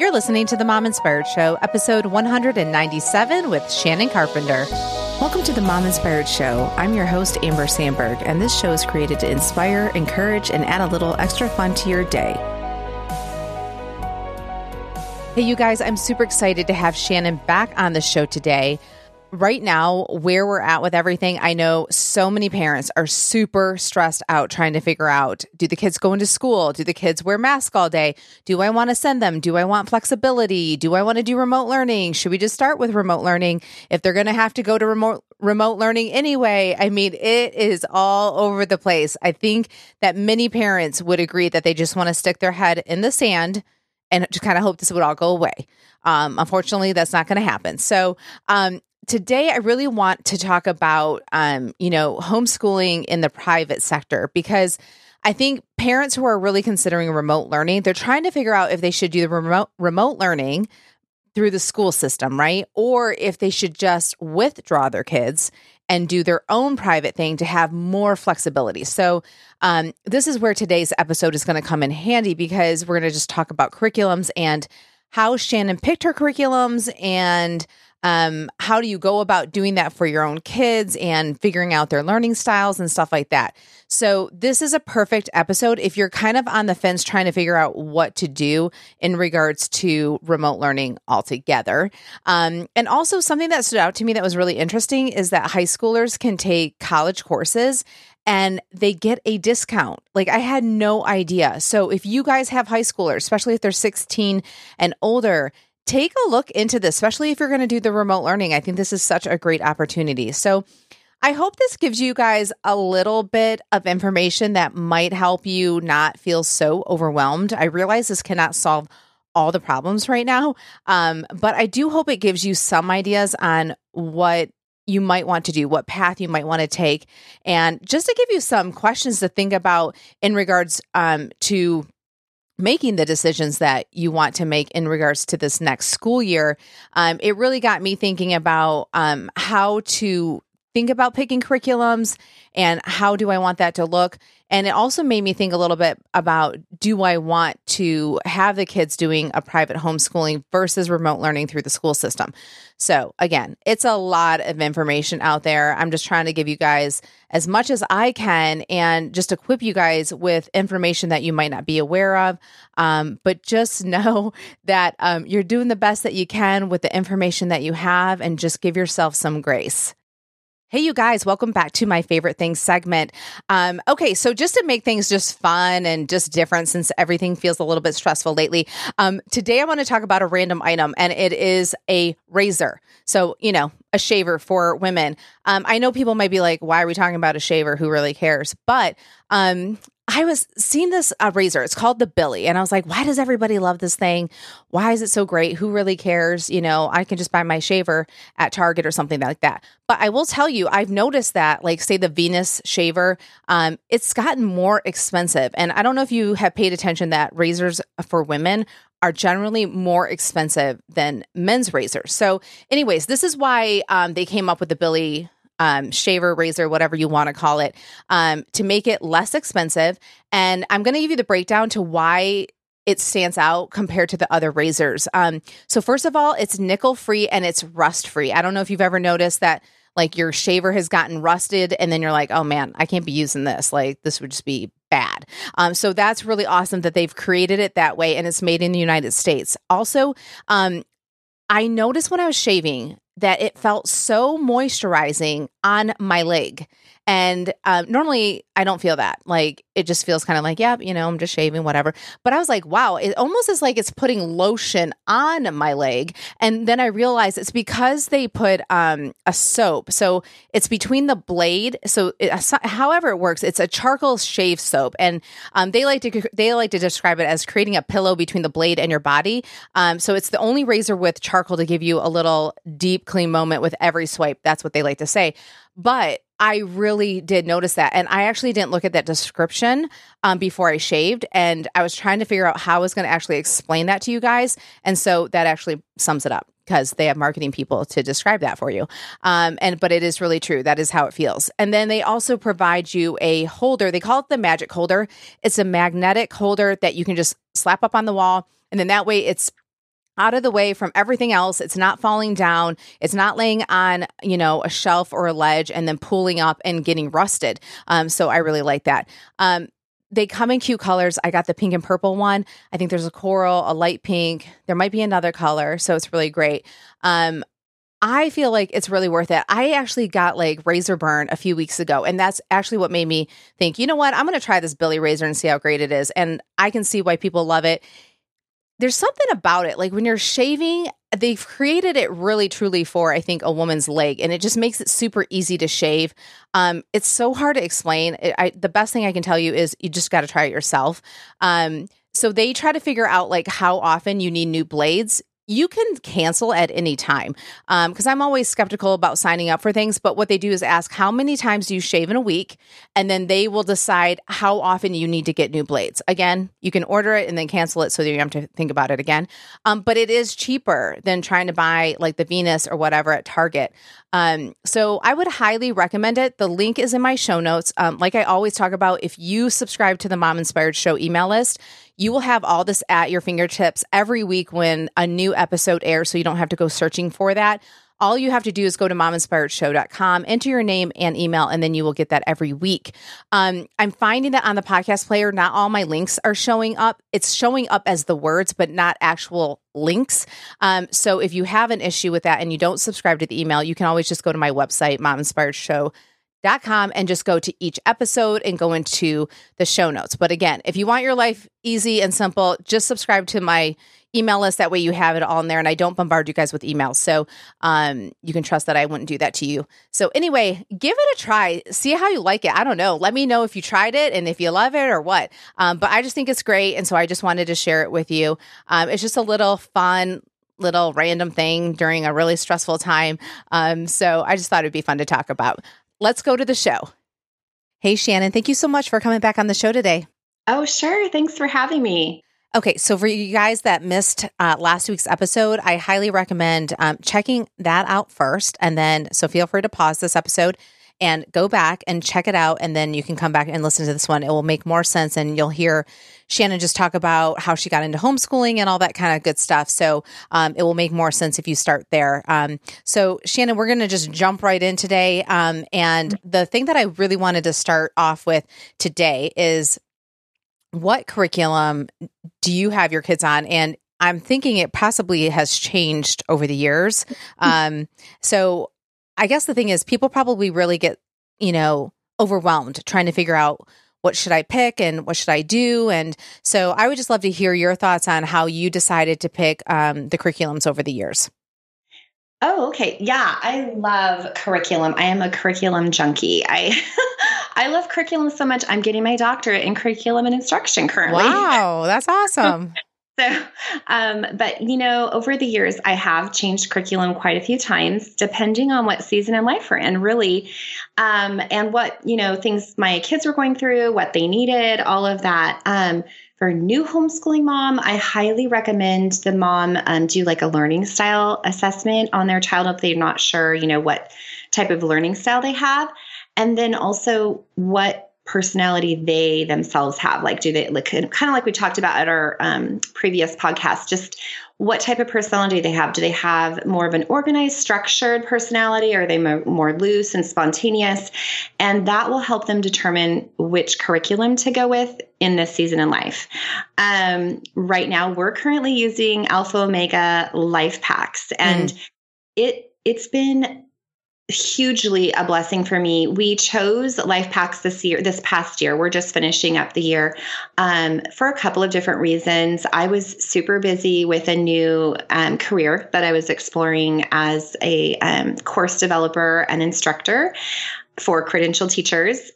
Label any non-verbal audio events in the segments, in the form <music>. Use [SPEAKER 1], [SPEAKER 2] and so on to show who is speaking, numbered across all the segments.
[SPEAKER 1] You're listening to the Mom Inspired Show, episode 197 with Shannon Carpenter.
[SPEAKER 2] Welcome to the Mom Inspired Show. I'm your host, Amber Sandberg, and this show is created to inspire, encourage, and add a little extra fun to your day.
[SPEAKER 1] Hey, you guys, I'm super excited to have Shannon back on the show today right now, where we're at with everything, I know so many parents are super stressed out trying to figure out do the kids go into school? Do the kids wear masks all day? Do I want to send them? Do I want flexibility? Do I want to do remote learning? Should we just start with remote learning if they're going to have to go to remote remote learning anyway? I mean, it is all over the place. I think that many parents would agree that they just want to stick their head in the sand and just kind of hope this would all go away. Um, unfortunately, that's not going to happen. So, um, today I really want to talk about, um, you know, homeschooling in the private sector because I think parents who are really considering remote learning, they're trying to figure out if they should do the remote remote learning through the school system, right? Or if they should just withdraw their kids and do their own private thing to have more flexibility. So, um, this is where today's episode is going to come in handy because we're going to just talk about curriculums and how Shannon picked her curriculums and um, how do you go about doing that for your own kids and figuring out their learning styles and stuff like that? So, this is a perfect episode if you're kind of on the fence trying to figure out what to do in regards to remote learning altogether. Um, and also, something that stood out to me that was really interesting is that high schoolers can take college courses and they get a discount. Like I had no idea. So if you guys have high schoolers, especially if they're 16 and older, take a look into this, especially if you're going to do the remote learning. I think this is such a great opportunity. So, I hope this gives you guys a little bit of information that might help you not feel so overwhelmed. I realize this cannot solve all the problems right now, um, but I do hope it gives you some ideas on what you might want to do, what path you might want to take, and just to give you some questions to think about in regards um, to making the decisions that you want to make in regards to this next school year, um, it really got me thinking about um, how to think about picking curriculums and how do I want that to look. And it also made me think a little bit about do I want to have the kids doing a private homeschooling versus remote learning through the school system? So, again, it's a lot of information out there. I'm just trying to give you guys as much as I can and just equip you guys with information that you might not be aware of. Um, but just <laughs> know that um, you're doing the best that you can with the information that you have and just give yourself some grace. Hey, you guys, welcome back to my favorite things segment. Um, okay, so just to make things just fun and just different since everything feels a little bit stressful lately, um, today I want to talk about a random item and it is a razor. So, you know, a shaver for women. Um, I know people might be like, why are we talking about a shaver? Who really cares? But um, I was seeing this uh, razor. It's called the Billie. and I was like, why does everybody love this thing? Why is it so great? Who really cares? You know, I can just buy my shaver at Target or something like that. But I will tell you, I've noticed that, like, say the Venus shaver, um, it's gotten more expensive. And I don't know if you have paid attention that razors for women are generally more expensive than men's razors. So, anyways, this is why um, they came up with the Billie um, shaver, razor, whatever you want to call it, um, to make it less expensive. And I'm going to give you the breakdown to why it stands out compared to the other razors. Um, so, first of all, it's nickel free and it's rust free. I don't know if you've ever noticed that like your shaver has gotten rusted and then you're like, oh man, I can't be using this. Like, this would just be bad. Um, so that's really awesome that they've created it that way and it's made in the United States. Also, um, I noticed when I was shaving that it felt so moisturizing on my leg. And um, normally I don't feel that. Like it just feels kind of like, yeah, you know, I'm just shaving, whatever. But I was like, wow, it almost is like it's putting lotion on my leg. And then I realized it's because they put um, a soap. So it's between the blade. So it, however it works, it's a charcoal shave soap, and um, they like to they like to describe it as creating a pillow between the blade and your body. Um, so it's the only razor with charcoal to give you a little deep clean moment with every swipe. That's what they like to say. But I really did notice that. And I actually didn't look at that description um, before I shaved. And I was trying to figure out how I was going to actually explain that to you guys. And so that actually sums it up because they have marketing people to describe that for you. Um, and but it is really true. That is how it feels. And then they also provide you a holder. They call it the magic holder. It's a magnetic holder that you can just slap up on the wall. And then that way it's out of the way from everything else. It's not falling down. It's not laying on, you know, a shelf or a ledge and then pulling up and getting rusted. Um, so I really like that. Um, they come in cute colors. I got the pink and purple one. I think there's a coral, a light pink. There might be another color, so it's really great. Um, I feel like it's really worth it. I actually got like razor burn a few weeks ago, and that's actually what made me think, you know what, I'm going to try this Billie razor and see how great it is. And I can see why people love it there's something about it. Like when you're shaving, they've created it really truly for, I think, a woman's leg, and it just makes it super easy to shave. Um, it's so hard to explain. It, I, the best thing I can tell you is you just got to try it yourself. Um, so they try to figure out like how often you need new blades you can cancel at any time because um, I'm always skeptical about signing up for things. But what they do is ask how many times do you shave in a week, and then they will decide how often you need to get new blades. Again, you can order it and then cancel it so that you have to think about it again. Um, but it is cheaper than trying to buy like the Venus or whatever at Target. Um, so I would highly recommend it. The link is in my show notes. Um, like I always talk about, if you subscribe to the Mom Inspired Show email list, you will have all this at your fingertips every week when a new episode airs, so you don't have to go searching for that. All you have to do is go to mominspiredshow.com, enter your name and email, and then you will get that every week. Um, I'm finding that on the podcast player, not all my links are showing up. It's showing up as the words, but not actual links. Um, so if you have an issue with that and you don't subscribe to the email, you can always just go to my website, mominspiredshow.com dot com and just go to each episode and go into the show notes. But again, if you want your life easy and simple, just subscribe to my email us. That way you have it all in there and I don't bombard you guys with emails. So um, you can trust that I wouldn't do that to you. So anyway, give it a try. See how you like it. I don't know. Let me know if you tried it and if you love it or what. Um, but I just think it's great. And so I just wanted to share it with you. Um, it's just a little fun, little random thing during a really stressful time. Um, so I just thought it'd be fun to talk about let's go to the show. Hey, Shannon, thank you so much for coming back on the show today.
[SPEAKER 3] Oh, sure. Thanks for having me.
[SPEAKER 1] Okay, so for you guys that missed uh, last week's episode, I highly recommend um, checking that out first. And then, so feel free to pause this episode and go back and check it out. And then you can come back and listen to this one. It will make more sense. And you'll hear Shannon just talk about how she got into homeschooling and all that kind of good stuff. So um, it will make more sense if you start there. Um, so, Shannon, we're going to just jump right in today. Um, and the thing that I really wanted to start off with today is what curriculum do you have your kids on? And I'm thinking it possibly has changed over the years. <laughs> Um, so I guess the thing is, people probably really get, you know, overwhelmed trying to figure out what should I pick and what should I do. And so I would just love to hear your thoughts on how you decided to pick um, the curriculums over the years.
[SPEAKER 3] Oh, okay. Yeah, I love curriculum. I am a curriculum junkie. I <laughs> I love curriculum so much. I'm getting my doctorate in curriculum and instruction currently.
[SPEAKER 1] Wow, that's awesome. <laughs>
[SPEAKER 3] So, um, but you know, over the years, I have changed curriculum quite a few times, depending on what season in life we're in, really, um, and what you know things my kids were going through, what they needed, all of that. Um, for a new homeschooling mom, I highly recommend the mom um, do like a learning style assessment on their child if they're not sure, you know, what type of learning style they have, and then also what personality they themselves have. Like do they like kind of like we talked about at our um, previous podcast just what type of personality do they have. Do they have more of an organized structured personality? Or are they more, more loose and spontaneous? And that will help them determine which curriculum to go with in this season in life. Um, right now we're currently using alpha omega LIFEPACs and mm. it it's been hugely a blessing for me. We chose LIFEPACs this year, this past year. We're just finishing up the year um, for a couple of different reasons. I was super busy with a new um, career that I was exploring as a um, course developer and instructor for credential teachers.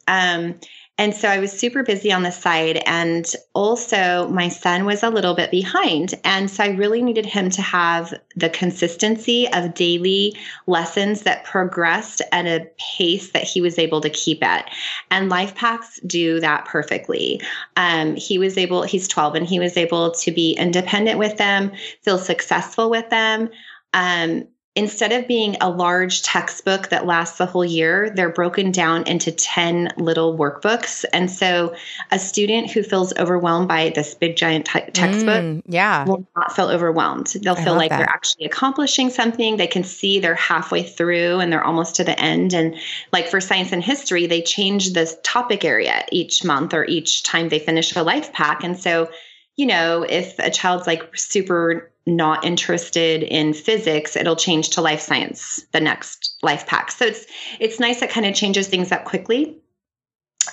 [SPEAKER 3] And so I was super busy on the side. And also, my son was a little bit behind. And so I really needed him to have the consistency of daily lessons that progressed at a pace that he was able to keep at. And LIFEPACs do that perfectly. Um, he was able, he's 12, and he was able to be independent with them, feel successful with them. Um, instead of being a large textbook that lasts the whole year, they're broken down into 10 little workbooks. And so a student who feels overwhelmed by this big giant t- textbook
[SPEAKER 1] Mm, yeah.
[SPEAKER 3] will not feel overwhelmed. They'll
[SPEAKER 1] I
[SPEAKER 3] feel like
[SPEAKER 1] that.
[SPEAKER 3] they're actually accomplishing something. They can see they're halfway through and they're almost to the end. And like for science and history, they change this topic area each month or each time they finish a LIFEPAC. And so, you know, if a child's like super not interested in physics, it'll change to life science the next LIFEPAC. So it's it's nice that kind of changes things up quickly.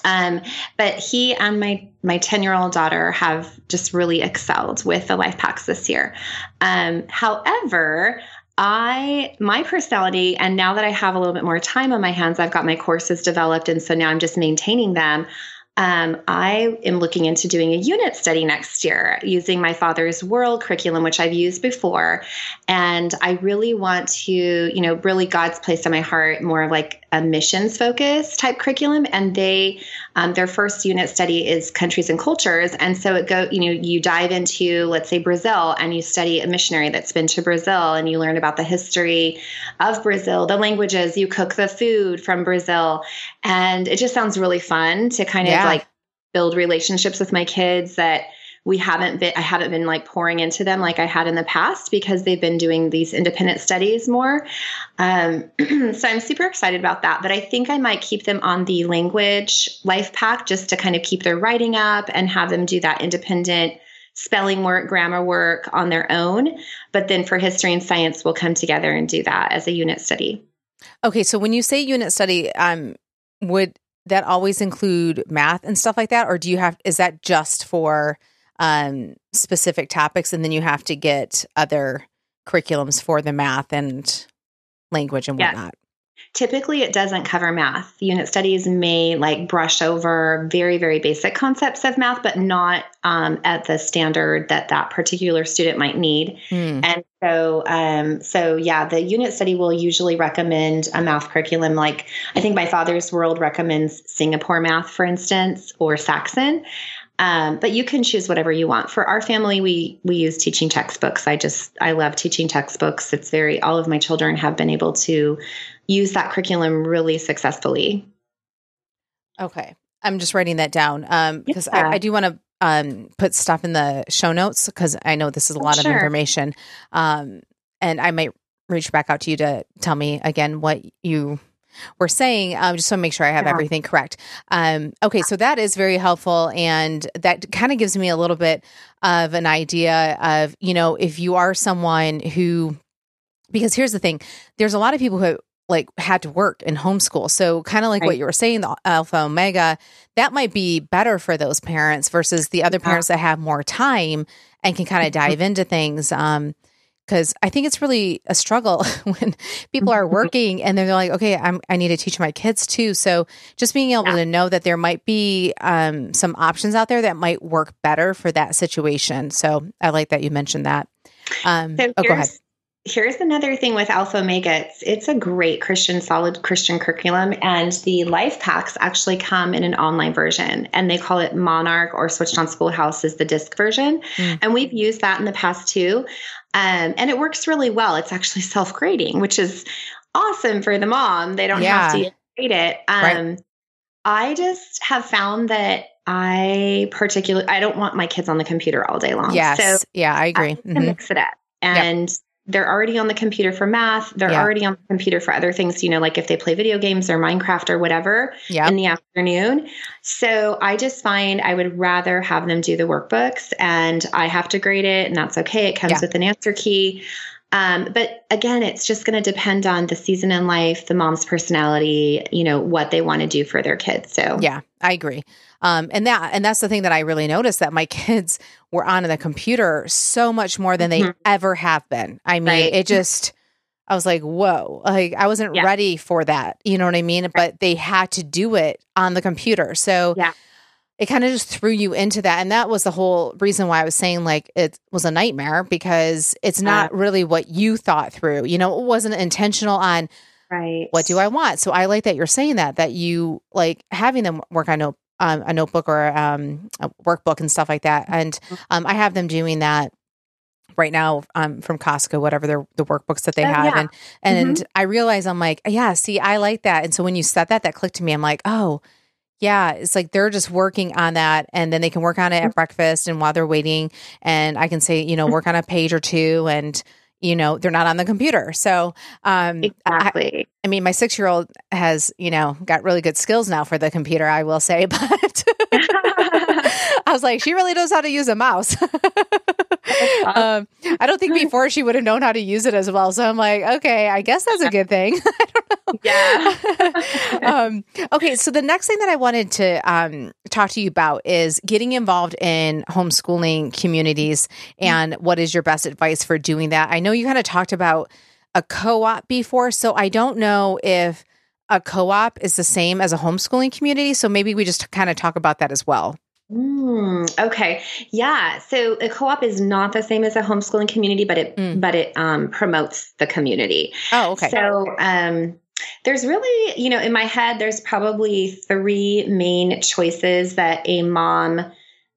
[SPEAKER 3] Um, but he and my my 10 year old daughter have just really excelled with the LIFEPACs this year. Um, however, I my personality, and now that I have a little bit more time on my hands, I've got my courses developed, and so now I'm just maintaining them. Um, I am looking into doing a unit study next year using my father's world curriculum, which I've used before. And I really want to, you know, really God's placed on my heart more of like a missions focus type curriculum. And they, um, their first unit study is countries and cultures. And so it go, you know, you dive into, let's say, Brazil and you study a missionary that's been to Brazil and you learn about the history of Brazil, the languages, you cook the food from Brazil. And it just sounds really fun to kind
[SPEAKER 1] Yeah.
[SPEAKER 3] of like build relationships with my kids that we haven't been I haven't been like pouring into them like I had in the past because they've been doing these independent studies more. Um, <clears throat> so I'm super excited about that. But I think I might keep them on the language LIFEPAC just to kind of keep their writing up and have them do that independent spelling work, grammar work on their own. But then for history and science, we'll come together and do that as a unit study.
[SPEAKER 1] Okay, so when you say unit study, um, would that always include math and stuff like that, or do you have? Is that just for um, specific topics, and then you have to get other curriculums for the math and language and
[SPEAKER 3] Yeah.
[SPEAKER 1] whatnot?
[SPEAKER 3] Typically, it doesn't cover math. Unit studies may like brush over very, very basic concepts of math, but not um, at the standard that that particular student might need.
[SPEAKER 1] Hmm.
[SPEAKER 3] And so, um, so yeah, the unit study will usually recommend a math curriculum. Like I think my father's world recommends Singapore math, for instance, or Saxon. Um, but you can choose whatever you want. For our family, we we use teaching textbooks. I just I love teaching textbooks. It's very all of my children have been able to use that curriculum really successfully.
[SPEAKER 1] Okay, I'm just writing that down um, because
[SPEAKER 3] Yeah.
[SPEAKER 1] I, I do want to um, put stuff in the show notes because I know this is a
[SPEAKER 3] Oh,
[SPEAKER 1] lot of information, um, and I might reach back out to you to tell me again what you were saying. Um, just want to make sure I have
[SPEAKER 3] Yeah.
[SPEAKER 1] everything correct. Um, okay, so that is very helpful, and that kind of gives me a little bit of an idea of you know if you are someone who because here's the thing there's a lot of people who like had to work and homeschool so kind of like what you were saying the alpha omega that might be better for those parents versus the other
[SPEAKER 3] Yeah.
[SPEAKER 1] parents that have more time and can kind of dive into things um because I think it's really a struggle <laughs> when people are <laughs> working and they're like, okay, I'm, I need to teach my kids too. So just being able
[SPEAKER 3] Yeah.
[SPEAKER 1] to know that there might be um, some options out there that might work better for that situation. So I like that you mentioned that. Um,
[SPEAKER 3] So
[SPEAKER 1] oh, go ahead.
[SPEAKER 3] here's, another thing with Alpha Omega. It's, it's a great Christian, solid Christian curriculum. And the life packs actually come in an online version and they call it Monarch or Switched on Schoolhouse is the disc version.
[SPEAKER 1] Mm.
[SPEAKER 3] And we've used that in the past too. Um, and it works really well. It's actually self grading, which is awesome for the mom. They don't have to grade it. Um,
[SPEAKER 1] Right.
[SPEAKER 3] I just have found that I particularly I don't want my kids on the computer all day long.
[SPEAKER 1] Yes.
[SPEAKER 3] So
[SPEAKER 1] yeah, I
[SPEAKER 3] I
[SPEAKER 1] agree.
[SPEAKER 3] to
[SPEAKER 1] Mhm.
[SPEAKER 3] mix it up. And they're already on the computer for math. They're
[SPEAKER 1] Yeah.
[SPEAKER 3] already on the computer for other things, you know, like if they play video games or Minecraft or whatever
[SPEAKER 1] Yeah.
[SPEAKER 3] in the afternoon. So I just find I would rather have them do the workbooks and I have to grade it and that's okay. It comes
[SPEAKER 1] Yeah.
[SPEAKER 3] with an answer key. Um, but again, it's just going to depend on the season in life, the mom's personality, you know, what they want to do for their kids. So
[SPEAKER 1] Yeah, I agree. Um, and that and that's the thing that I really noticed that my <laughs> kids were on the computer so much more than they
[SPEAKER 3] Mhm.
[SPEAKER 1] ever have been. I mean,
[SPEAKER 3] Right.
[SPEAKER 1] it just I was like, whoa, like I wasn't
[SPEAKER 3] Yeah.
[SPEAKER 1] ready for that. You know what I mean? But they had to do it on the computer. So
[SPEAKER 3] Yeah.
[SPEAKER 1] It kind of just threw you into that. And that was the whole reason why I was saying like it was a nightmare because it's not really what you thought through. You know, it wasn't intentional on
[SPEAKER 3] right.
[SPEAKER 1] what do I want? So I like that you're saying that that you like having them work on note, um, a notebook or um, a workbook and stuff like that. And um, I have them doing that right now um, from Costco, whatever their the workbooks that they oh, have, yeah. and and mm-hmm. I realize I'm like, yeah, see, I like that, and so when you said that, that clicked to me. I'm like, oh, yeah, it's like they're just working on that, and then they can work on it at mm-hmm. breakfast and while they're waiting, and I can say, you know, work on a page or two, and you know they're not on the computer. So um
[SPEAKER 3] exactly
[SPEAKER 1] I, I mean my six year old has you know got really good skills now for the computer i will say <laughs> but <laughs> i was like she really knows how to use a mouse <laughs> <laughs> um, I don't think before she would have known how to use it as well. So I'm like, okay, I guess that's a good thing. <laughs> I don't know.
[SPEAKER 3] Yeah. <laughs>
[SPEAKER 1] um, okay. So the next thing that I wanted to um, talk to you about is getting involved in homeschooling communities and what is your best advice for doing that? I know you kind of talked about a co op before. So I don't know if a co op is the same as a homeschooling community. So maybe we just kind of talk about that as well.
[SPEAKER 3] Mm, okay. Yeah. So a co-op is not the same as a homeschooling community, but it mm. but it um, promotes the community.
[SPEAKER 1] Oh, okay.
[SPEAKER 3] So um, there's really, you know, in my head, there's probably three main choices that a mom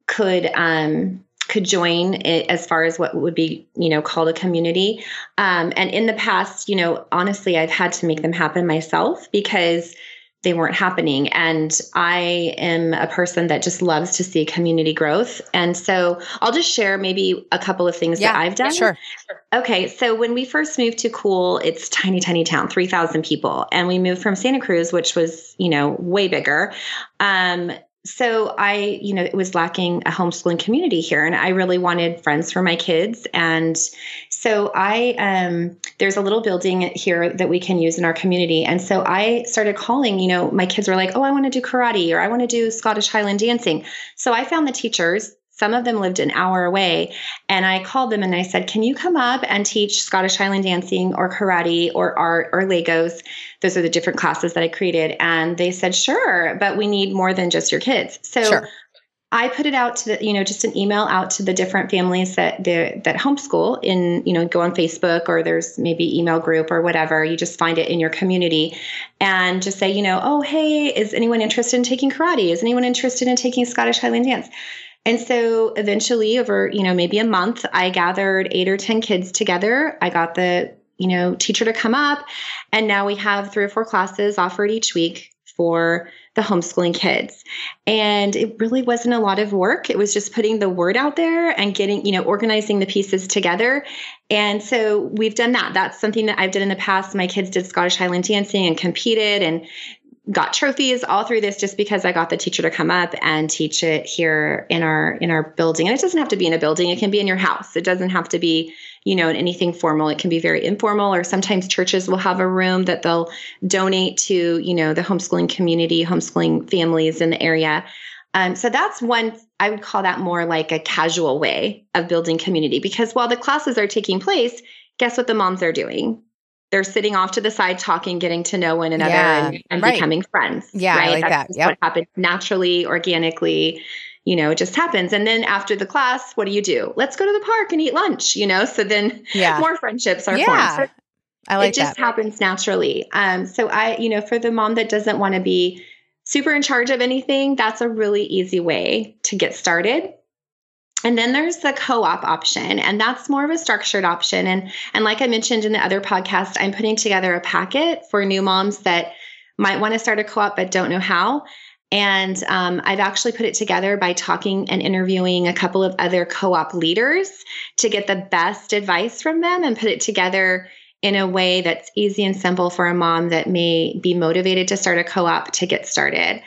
[SPEAKER 3] could um, could join it as far as what would be, you know, called a community. Um, and in the past, you know, honestly, I've had to make them happen myself because they weren't happening. And I am a person that just loves to see community growth. And so I'll just share maybe a couple of things yeah, that I've done.
[SPEAKER 1] Sure.
[SPEAKER 3] Okay. So when we first moved to Cool, it's tiny, tiny town, 3,000 people. And we moved from Santa Cruz, which was, you know, way bigger. Um, so I, you know, it was lacking a homeschooling community here, and I really wanted friends for my kids. And so I, um, there's a little building here that we can use in our community. And so I started calling. You know, my kids were like, "Oh, I want to do karate, or I want to do Scottish Highland dancing." So I found the teachers some of them lived an hour away. And I called them and I said, Can you come up and teach Scottish Highland dancing or karate or art or Legos? Those are the different classes that I created. And they said, Sure, but we need more than just your kids. So sure. I put it out to the, you know, just an email out to the different families that that homeschool in, you know, go on Facebook or there's maybe email group or whatever. You just find it in your community and just say, you know, oh, hey, is anyone interested in taking karate? Is anyone interested in taking Scottish Highland dance? And so eventually, over, you know, maybe a month, I gathered eight or 10 kids together. I got the, you know, teacher to come up. And now we have three or four classes offered each week for the homeschooling kids. And it really wasn't a lot of work. It was just putting the word out there and getting, you know, organizing the pieces together. And so we've done that. That's something that I've done in the past. My kids did Scottish Highland dancing and competed and got trophies all through this just because I got the teacher to come up and teach it here in our in our building. And it doesn't have to be in a building, it can be in your house. It doesn't have to be, you know, in anything formal. It can be very informal or sometimes churches will have a room that they'll donate to, you know, the homeschooling community, homeschooling families in the area. Um, so that's one I would call that more like a casual way of building community because while the classes are taking place, guess what the moms are doing? they're sitting off to the side talking getting to know one another yeah, and, and right. becoming friends
[SPEAKER 1] yeah
[SPEAKER 3] right
[SPEAKER 1] like
[SPEAKER 3] that's
[SPEAKER 1] that. yep.
[SPEAKER 3] what happens naturally organically you know it just happens and then after the class what do you do let's go to the park and eat lunch you know so then yeah. <laughs> more friendships are
[SPEAKER 1] yeah.
[SPEAKER 3] formed
[SPEAKER 1] so I like
[SPEAKER 3] it just
[SPEAKER 1] that.
[SPEAKER 3] happens naturally um so i you know for the mom that doesn't want to be super in charge of anything that's a really easy way to get started and then there's the co-op option, and that's more of a structured option. And and like I mentioned in the other podcast, I'm putting together a packet for new moms that might want to start a co-op but don't know how. And um, I've actually put it together by talking and interviewing a couple of other co op leaders to get the best advice from them and put it together in a way that's easy and simple for a mom that may be motivated to start a co op to get started.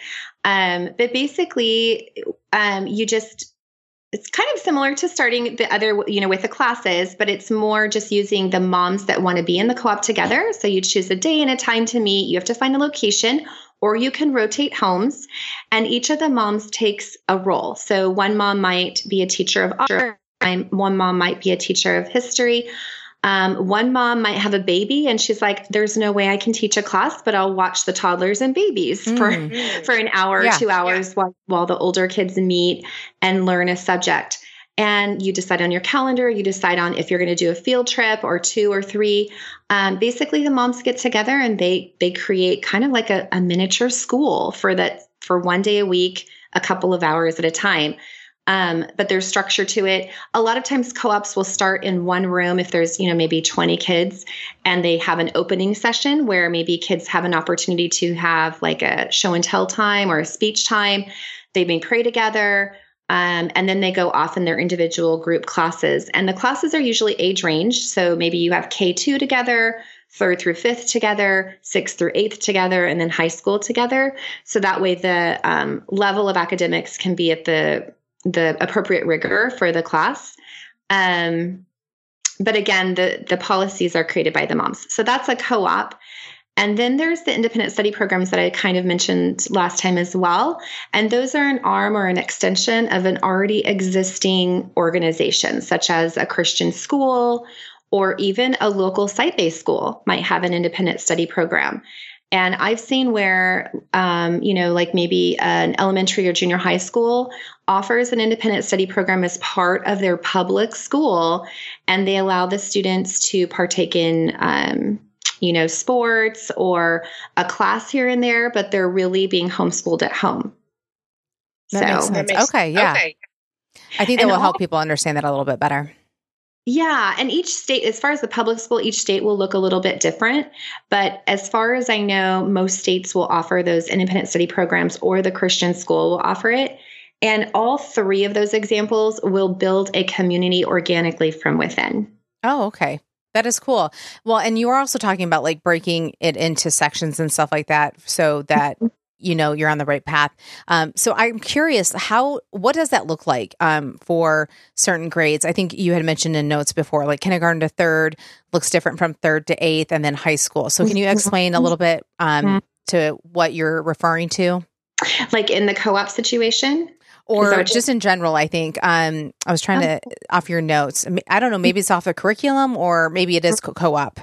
[SPEAKER 3] Um, but basically, um, you just it's kind of similar to starting the other you know with the classes but it's more just using the moms that want to be in the co-op together. So you choose a day and a time to meet. You have to find a location or you can rotate homes and each of the moms takes a role so one mom might be a teacher of art one mom might be a teacher of history um, one mom might have a baby and she's like, there's no way I can teach a class, but I'll watch the toddlers and babies mm. for, for an hour yeah. or two hours yeah. while, while the older kids meet and learn a subject. And you decide on your calendar, you decide on if you're going to do a field trip or two or three. Um, basically, the moms get together and they they create kind of like a, a miniature school for that for one day a week, a couple of hours at a time. Um, but there's structure to it. A lot of times co-ops will start in one room if there's, you know, maybe 20 kids and they have an opening session where maybe kids have an opportunity to have like a show and tell time or a speech time. They may pray together. Um, and then they go off in their individual group classes. And the classes are usually age range. So maybe you have K2 together, third through fifth together, sixth through eighth together, and then high school together. So that way the um, level of academics can be at the the appropriate rigor for the class. Um, but again, the the policies are created by the moms. So that's a co-op. And then there's the independent study programs that I kind of mentioned last time as well. And those are an arm or an extension of an already existing organization, such as a Christian school or even a local site based school might have an independent study program. And I've seen where, um, you know, like maybe an elementary or junior high school offers an independent study program as part of their public school, and they allow the students to partake in, um, you know, sports or a class here and there, but they're really being homeschooled at home.
[SPEAKER 1] That so, makes sense. That makes, okay, yeah. Okay. I think that and will all, help people understand that a little bit better.
[SPEAKER 3] Yeah, and each state, as far as the public school, each state will look a little bit different. But as far as I know, most states will offer those independent study programs, or the Christian school will offer it. And all three of those examples will build a community organically from within.
[SPEAKER 1] Oh, okay. That is cool. Well, and you were also talking about like breaking it into sections and stuff like that so that mm-hmm you know you're on the right path. Um, so I'm curious, how what does that look like um, for certain grades? I think you had mentioned in notes before, like kindergarten to third looks different from third to eighth, and then high school. So can you explain a little bit um, mm-hmm. to what you're referring to?
[SPEAKER 3] Like in the co-op situation,
[SPEAKER 1] or just in general i think um, i was trying to off your notes i don't know maybe it's off the curriculum or maybe it is co-op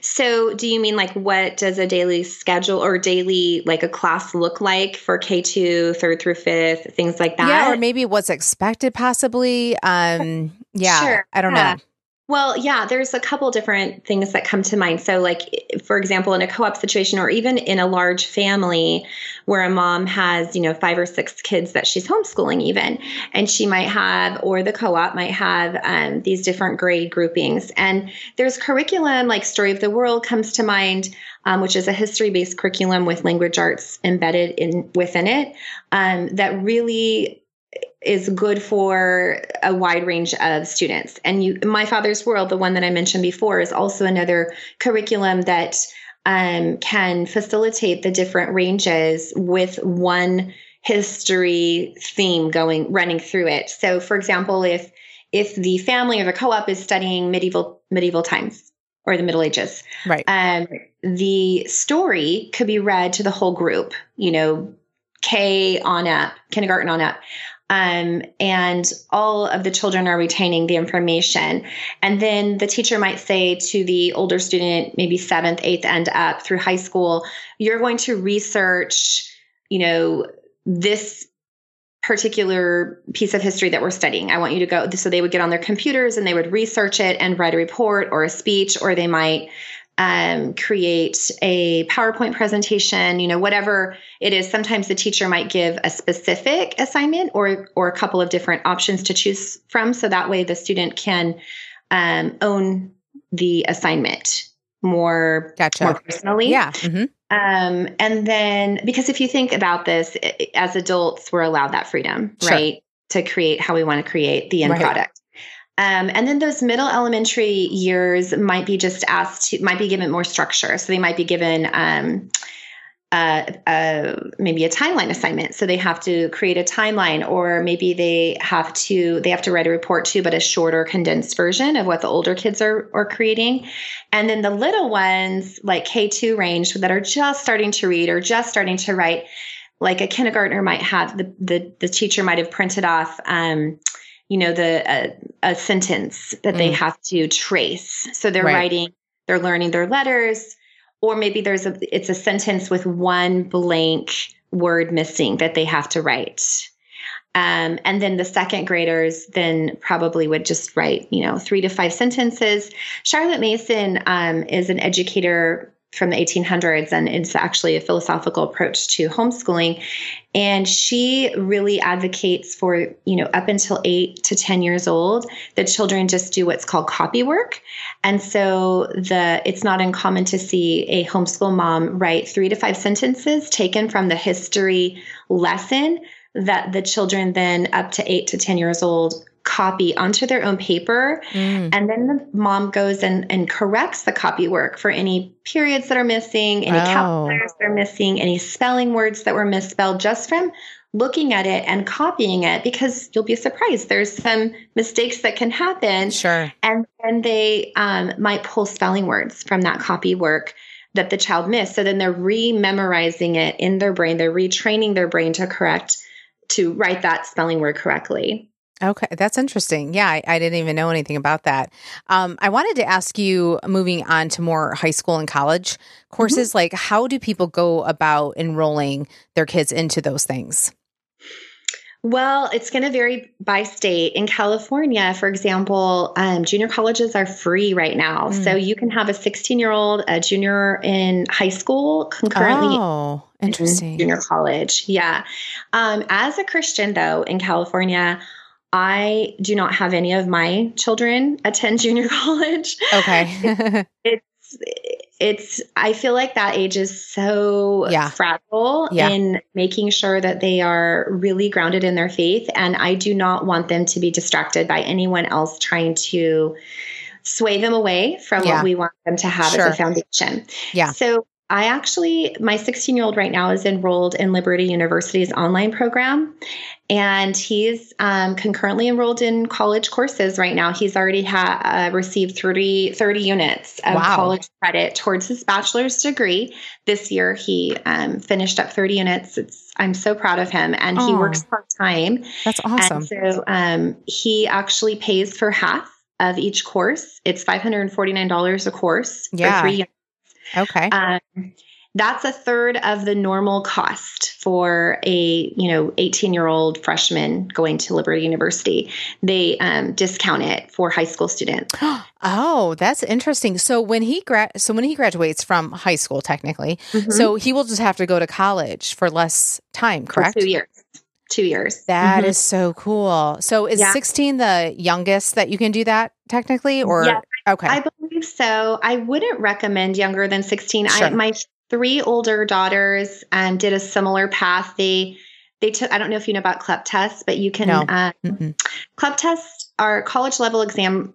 [SPEAKER 3] so, do you mean like what does a daily schedule or daily like a class look like for K2, third through fifth, things like that?
[SPEAKER 1] Yeah, or maybe what's expected possibly. Um yeah, sure. I don't yeah. know.
[SPEAKER 3] Well, yeah, there's a couple different things that come to mind. So, like, for example, in a co op situation or even in a large family where a mom has, you know, five or six kids that she's homeschooling, even, and she might have, or the co op might have um, these different grade groupings. And there's curriculum like Story of the World comes to mind. Um, which is a history based curriculum with language arts embedded in within it um, that really is good for a wide range of students. And you, My Father's World, the one that I mentioned before, is also another curriculum that um, can facilitate the different ranges with one history theme going running through it. So, for example, if if the family or the co-op is studying medieval medieval times or the Middle Ages,
[SPEAKER 1] right? Um,
[SPEAKER 3] the story could be read to the whole group. You know, K on up, kindergarten on up. Um, and all of the children are retaining the information. And then the teacher might say to the older student, maybe seventh, eighth, and up through high school, you're going to research, you know, this particular piece of history that we're studying. I want you to go. So they would get on their computers and they would research it and write a report or a speech, or they might um, create a PowerPoint presentation, you know, whatever it is. Sometimes the teacher might give a specific assignment or or a couple of different options to choose from, so that way the student can um, own the assignment more,
[SPEAKER 1] gotcha.
[SPEAKER 3] more personally.
[SPEAKER 1] Yeah. Mm-hmm.
[SPEAKER 3] Um, and then, because if you think about this, as adults, we're allowed that freedom, sure. right, to create how we want to create the end right. product. Um, and then those middle elementary years might be just asked to, might be given more structure. So they might be given um, maybe a timeline assignment. So they have to create a timeline, or maybe they have to they have to write a report too, but a shorter, condensed version of what the older kids are are creating. And then the little ones, like K two range, that are just starting to read or just starting to write, like a kindergartner might have the the, the teacher might have printed off. Um, you know the uh, a sentence that mm. they have to trace so they're right. writing they're learning their letters or maybe there's a it's a sentence with one blank word missing that they have to write um, and then the second graders then probably would just write you know three to five sentences charlotte mason um, is an educator from the 1800s, and it's actually a philosophical approach to homeschooling. And she really advocates for, you know, up until eight to 10 years old, the children just do what's called copy work. And so the it's not uncommon to see a homeschool mom write three to five sentences taken from the history lesson that the children then up to eight to 10 years old copy onto their own paper. Mm. And then the mom goes and, and corrects the copy work for any periods that are missing, any oh. capital letters that are missing, any spelling words that were misspelled just from looking at it and copying it because you'll be surprised. There's some mistakes that can happen.
[SPEAKER 1] Sure.
[SPEAKER 3] And then they um, might pull spelling words from that copy work that the child missed. So then they're re-memorizing it in their brain. They're retraining their brain to correct, to write that spelling word correctly.
[SPEAKER 1] Okay, that's interesting. Yeah, I, I, didn't even know anything about that. Um, I wanted to ask you, moving on to more high school and college courses, mm-hmm. like how do people go about enrolling their kids into those things?
[SPEAKER 3] Well, it's going to vary by state. In California, for example, um, junior colleges are free right now. Mm. So you can have a 16 year old, a junior in high school, concurrently.
[SPEAKER 1] Oh, interesting.
[SPEAKER 3] In junior college. Yeah. Um, as a Christian, though, in California, I do not have any of my children attend <laughs> junior college.
[SPEAKER 1] Okay. <laughs>
[SPEAKER 3] it's it's I feel like that age is so yeah. fragile yeah. in making sure that they are really grounded in their faith and I do not want them to be distracted by anyone else trying to sway them away from yeah. what we want them to have sure. as a foundation.
[SPEAKER 1] Yeah.
[SPEAKER 3] So I actually, my 16 year old right now is enrolled in Liberty University's online program. And he's um, concurrently enrolled in college courses right now. He's already ha- uh, received 30, 30 units of wow. college credit towards his bachelor's degree. This year, he um, finished up 30 units. It's, I'm so proud of him. And oh, he works part time.
[SPEAKER 1] That's awesome.
[SPEAKER 3] And so um, he actually pays for half of each course. It's $549 a course
[SPEAKER 1] yeah.
[SPEAKER 3] for three units.
[SPEAKER 1] Okay. Um,
[SPEAKER 3] that's a third of the normal cost for a you know 18 year old freshman going to liberty university. They um, discount it for high school students. <gasps>
[SPEAKER 1] Oh that's interesting. So when he gra- so when he graduates from high school technically mm-hmm. so he will just have to go to college for less time correct?
[SPEAKER 3] for two years. Two years.
[SPEAKER 1] That mm-hmm. is so cool. So is yeah. 16 the youngest that you can do that technically or
[SPEAKER 3] yeah,
[SPEAKER 1] okay.
[SPEAKER 3] I believe so i wouldn't recommend younger than 16 sure. I, my three older daughters um, did a similar path. They they took. I don't know if you know about CLEP tests, but you can. No. Um, CLEP tests are college level exam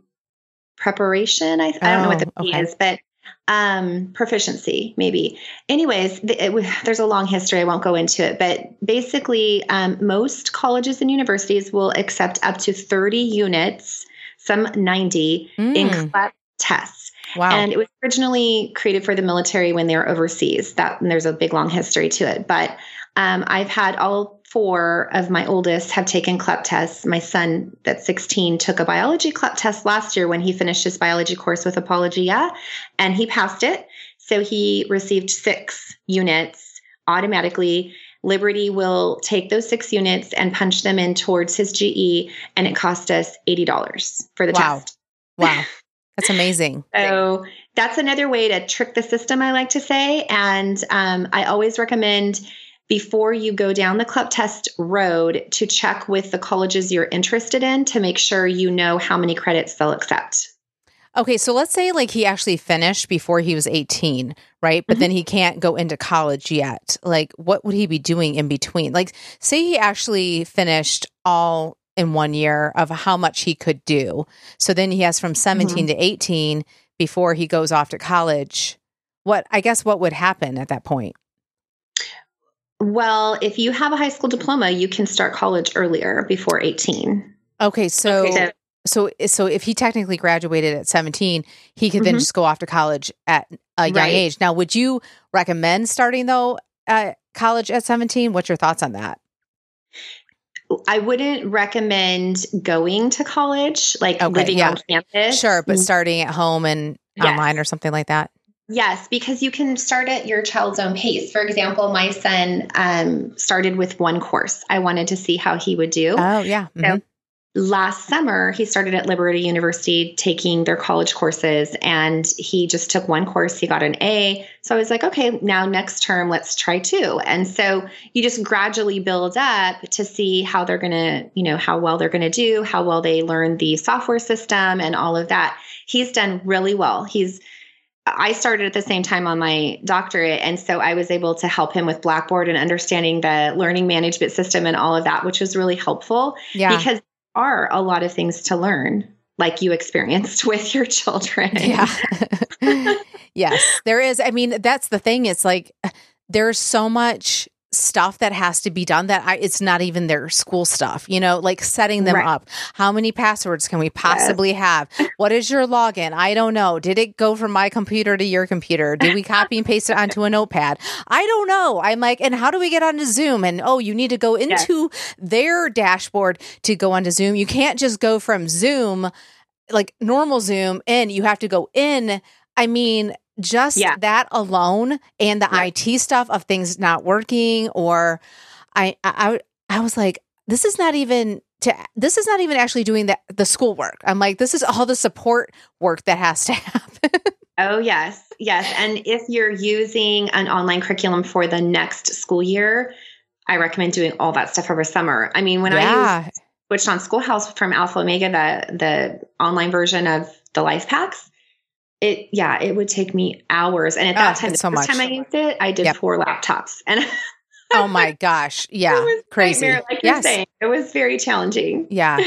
[SPEAKER 3] preparation. I, I don't know what the oh, P okay. is, but um, proficiency maybe. Anyways, it, there's a long history. I won't go into it, but basically, um, most colleges and universities will accept up to 30 units, some 90 mm. in CLEP tests.
[SPEAKER 1] Wow.
[SPEAKER 3] And it was originally created for the military when they were overseas. That there's a big long history to it. But um, I've had all four of my oldest have taken CLEP tests. My son, that's 16, took a biology CLEP test last year when he finished his biology course with Apologia, and he passed it. So he received six units automatically. Liberty will take those six units and punch them in towards his GE, and it cost us $80 for the
[SPEAKER 1] wow.
[SPEAKER 3] test.
[SPEAKER 1] Wow. <laughs> That's amazing.
[SPEAKER 3] So that's another way to trick the system, I like to say. And um, I always recommend before you go down the CLEP test road to check with the colleges you're interested in to make sure you know how many credits they'll accept.
[SPEAKER 1] Okay, so let's say like he actually finished before he was 18, right? But mm-hmm. then he can't go into college yet. Like what would he be doing in between? Like say he actually finished all in one year of how much he could do. So then he has from 17 mm-hmm. to 18 before he goes off to college. What I guess what would happen at that point?
[SPEAKER 3] Well, if you have a high school diploma, you can start college earlier before 18.
[SPEAKER 1] Okay, so okay, so so if he technically graduated at 17, he could then mm-hmm. just go off to college at a young right. age. Now, would you recommend starting though at college at 17? What's your thoughts on that?
[SPEAKER 3] I wouldn't recommend going to college, like okay, living yeah. on campus.
[SPEAKER 1] Sure, but mm. starting at home and yes. online or something like that.
[SPEAKER 3] Yes, because you can start at your child's own pace. For example, my son um, started with one course. I wanted to see how he would do.
[SPEAKER 1] Oh, yeah. Mm-hmm. So
[SPEAKER 3] last summer he started at liberty university taking their college courses and he just took one course he got an a so i was like okay now next term let's try two and so you just gradually build up to see how they're going to you know how well they're going to do how well they learn the software system and all of that he's done really well he's I started at the same time on my doctorate. And so I was able to help him with Blackboard and understanding the learning management system and all of that, which was really helpful.
[SPEAKER 1] Yeah.
[SPEAKER 3] Because are a lot of things to learn, like you experienced <laughs> with your children.
[SPEAKER 1] Yeah. <laughs> <laughs> yes, there is. I mean, that's the thing. It's like there's so much stuff that has to be done that I, it's not even their school stuff, you know, like setting them
[SPEAKER 3] Right.
[SPEAKER 1] up. How many passwords can we possibly have? What is your login? I don't know. Did it go from my computer to your computer? Did we copy and paste it onto a notepad? I don't know. I'm like, and how do we get onto Zoom? And oh, you need to go
[SPEAKER 3] Yes.
[SPEAKER 1] into their dashboard to go onto Zoom. You can't just go from Zoom, like normal Zoom, in. You have to go in. I mean, just
[SPEAKER 3] Yeah.
[SPEAKER 1] that alone and the
[SPEAKER 3] Yeah.
[SPEAKER 1] IT stuff of things not working or I I I was like this is not even to this is not even actually doing the the school work. I'm like this is all the support work that has to <laughs> happen.
[SPEAKER 3] Oh, yes. Yes. And if you're using an online curriculum for the next school year, I recommend doing all that stuff over summer. I mean, when I used, Switched-On Schoolhouse from Alpha Omega, the, the online version of the LIFEPACs, it, yeah, it would take me hours. And at that
[SPEAKER 1] Oh,
[SPEAKER 3] time, the
[SPEAKER 1] so
[SPEAKER 3] first
[SPEAKER 1] much.
[SPEAKER 3] time I used it, I did
[SPEAKER 1] Yep.
[SPEAKER 3] four laptops. And <laughs>
[SPEAKER 1] oh my gosh. Yeah.
[SPEAKER 3] it was
[SPEAKER 1] Crazy.
[SPEAKER 3] nightmare, like you're
[SPEAKER 1] yes.
[SPEAKER 3] saying. It was very challenging.
[SPEAKER 1] Yeah.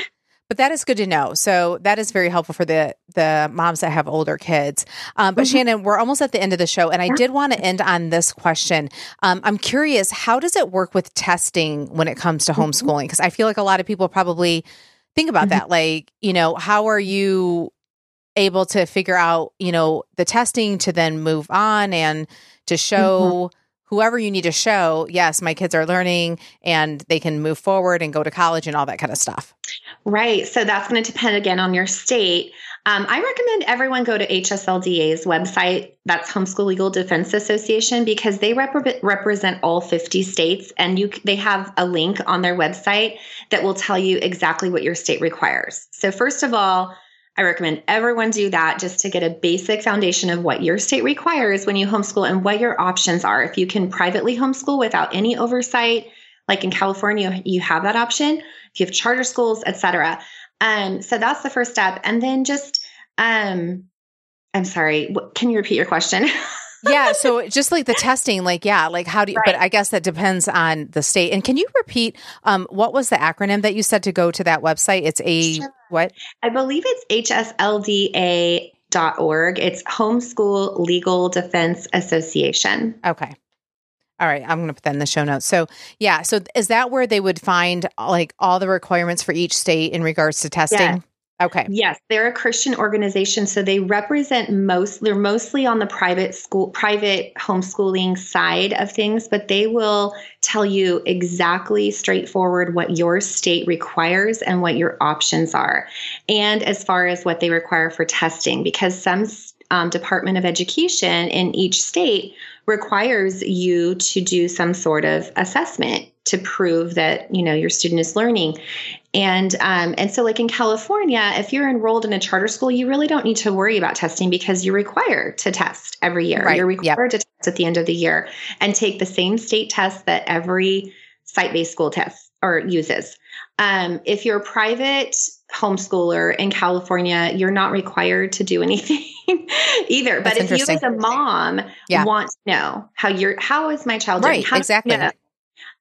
[SPEAKER 1] But that is good to know. So that is very helpful for the the moms that have older kids. Um, but
[SPEAKER 3] Mhm.
[SPEAKER 1] Shannon, we're almost at the end of the show, and I did want to end on this question. Um, I'm curious, how does it work with testing when it comes to
[SPEAKER 3] Mhm.
[SPEAKER 1] homeschooling? Because I feel like a lot of people probably think about
[SPEAKER 3] Mhm.
[SPEAKER 1] that. Like, you know, how are you able to figure out, you know, the testing to then move on and to show whoever you need to show, yes, my kids are learning and they can move forward and go to college and all that kind of stuff.
[SPEAKER 3] Right. So that's going to depend again on your state. Um, I recommend everyone go to HSLDA's website. That's Homeschool Legal Defense Association because they repre- represent all 50 states, and you they have a link on their website that will tell you exactly what your state requires. So first of all, I recommend everyone do that just to get a basic foundation of what your state requires when you homeschool and what your options are. If you can privately homeschool without any oversight, like in California, you have that option. If you have charter schools, etc. Um, so that's the first step, and then just um, I'm sorry. Can you repeat your question? <laughs>
[SPEAKER 1] yeah so just like the testing like yeah like how do you but i guess that depends on the state and can you repeat um what was the acronym that you said to go to that website it's a
[SPEAKER 3] Sure.
[SPEAKER 1] what
[SPEAKER 3] I believe it's hslda.org. It's Homeschool Legal Defense Association.
[SPEAKER 1] okay all right i'm gonna put that in the show notes so yeah so is that where they would find like all the requirements for each state in regards to testing
[SPEAKER 3] Yes.
[SPEAKER 1] Okay
[SPEAKER 3] Yes, they're a Christian organization, so they represent most. They're mostly on the private school, private homeschooling side of things, but they will tell you exactly straightforward what your state requires and what your options are, and as far as what they require for testing, because some um, Department of Education in each state requires you to do some sort of assessment to prove that you know your student is learning and um, and so like in california if you're enrolled in a charter school you really don't need to worry about testing because you're required to test every year
[SPEAKER 1] Right,
[SPEAKER 3] you're
[SPEAKER 1] yep.
[SPEAKER 3] required to test at the end of the year and take the same state test that every site-based school tests or uses um, if you're a private homeschooler in california you're not required to do <laughs> anything either but if you as a mom
[SPEAKER 1] Yeah.
[SPEAKER 3] want to know how your how is my child doing
[SPEAKER 1] Right,
[SPEAKER 3] How do you
[SPEAKER 1] exactly.
[SPEAKER 3] know?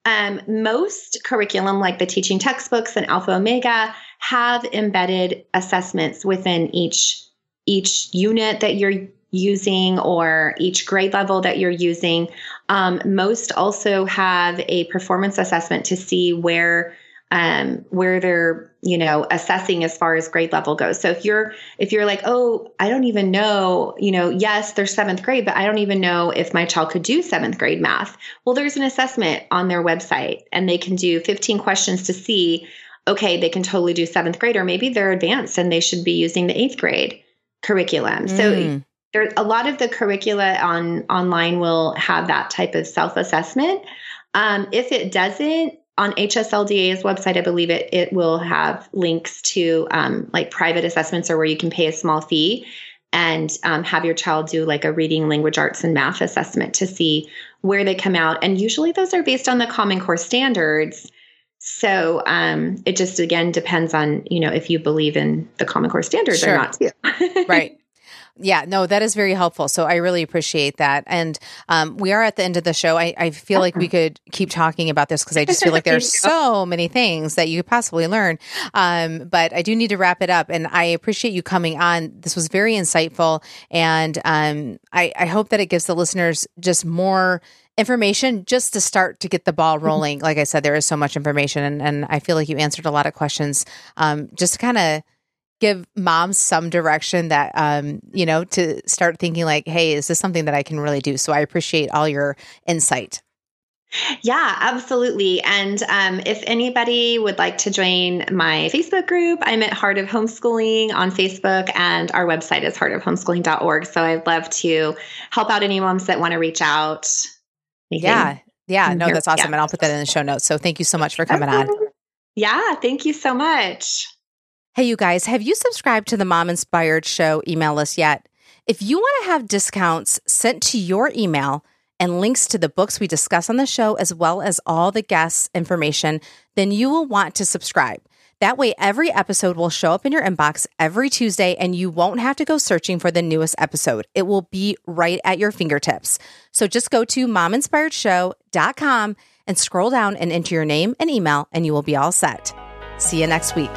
[SPEAKER 3] Um, most curriculum, like the teaching textbooks and Alpha Omega, have embedded assessments within each each unit that you're using or each grade level that you're using. Um, most also have a performance assessment to see where um, where they're you know assessing as far as grade level goes. So if you're if you're like, oh, I don't even know, you know, yes, they're seventh grade, but I don't even know if my child could do seventh grade math. Well, there's an assessment on their website, and they can do 15 questions to see, okay, they can totally do seventh grade, or maybe they're advanced and they should be using the eighth grade curriculum. So
[SPEAKER 1] Mm.
[SPEAKER 3] there a lot of the curricula on online will have that type of self assessment. Um, if it doesn't, on HSLDA's website, I believe it it will have links to um, like private assessments or where you can pay a small fee and um, have your child do like a reading, language arts, and math assessment to see where they come out. And usually those are based on the Common Core standards. So um, it just again depends on you know if you believe in the Common Core standards sure. or not too. <laughs>
[SPEAKER 1] right. Yeah, no, that is very helpful. So I really appreciate that. And um, we are at the end of the show. I, I feel like we could keep talking about this because I just feel like there's <laughs> so many things that you could possibly learn. Um, but I do need to wrap it up. And I appreciate you coming on. This was very insightful. And um, I, I hope that it gives the listeners just more information just to start to get the ball mm-hmm. rolling. Like I said, there is so much information, and, and I feel like you answered a lot of questions. Um, just to kind of give moms some direction that um, you know to start thinking like, hey, is this something that I can really do? So I appreciate all your insight.
[SPEAKER 3] Yeah, absolutely. And um, if anybody would like to join my Facebook group, I'm at Heart of Homeschooling on Facebook, and our website is heartofhomeschooling.org. So I'd love to help out any moms that want to reach out.
[SPEAKER 1] Anything yeah. Yeah. No, that's awesome. Yeah. And I'll put that in the show notes. So thank you so much for coming on.
[SPEAKER 3] Yeah. Thank you so much.
[SPEAKER 1] Hey, you guys, have you subscribed to the Mom Inspired Show email list yet? If you want to have discounts sent to your email and links to the books we discuss on the show, as well as all the guests' information, then you will want to subscribe. That way, every episode will show up in your inbox every Tuesday and you won't have to go searching for the newest episode. It will be right at your fingertips. So just go to mominspiredshow.com and scroll down and enter your name and email, and you will be all set. See you next week.